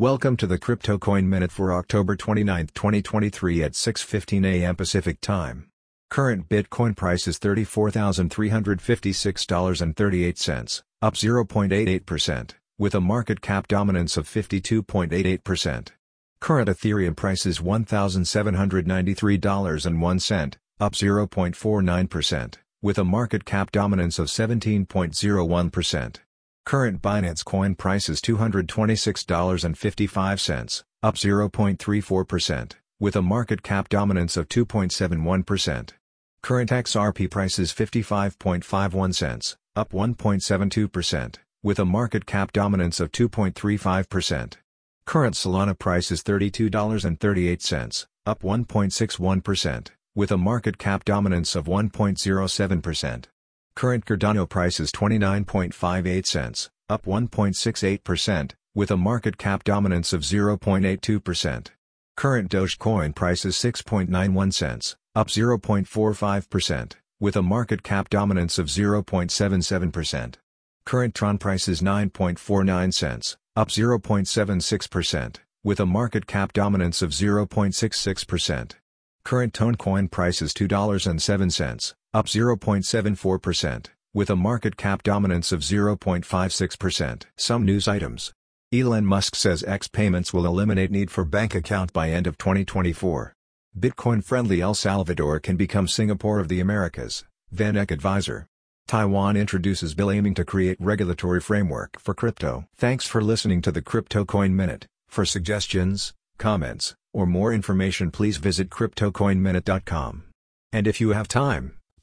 Welcome to the Crypto Coin Minute for October 29, 2023 at 6:15 a.m. Pacific Time. Current Bitcoin price is $34,356.38, up 0.88%, with a market cap dominance of 52.88%. Current Ethereum price is $1,793.01, up 0.49%, with a market cap dominance of 17.01%. Current Binance Coin price is $226.55, up 0.34%, with a market cap dominance of 2.71%. Current XRP price is 55.51 cents, up 1.72%, with a market cap dominance of 2.35%. Current Solana price is $32.38, up 1.61%, with a market cap dominance of 1.07%. Current Cardano price is 29.58 cents, up 1.68%, with a market cap dominance of 0.82%. Current Dogecoin price is 6.91 cents, up 0.45%, with a market cap dominance of 0.77%. Current Tron price is 9.49 cents, up 0.76%, with a market cap dominance of 0.66%. Current Toncoin price is $2.07, up 0.74%, with a market cap dominance of 0.56%. Some news items. Elon Musk says X payments will eliminate need for bank account by end of 2024. Bitcoin-friendly El Salvador can become Singapore of the Americas, VanEck advisor. Taiwan introduces bill aiming to create regulatory framework for crypto. Thanks for listening to the Crypto Coin Minute. For suggestions, comments, or more information please visit CryptoCoinMinute.com. And if you have time,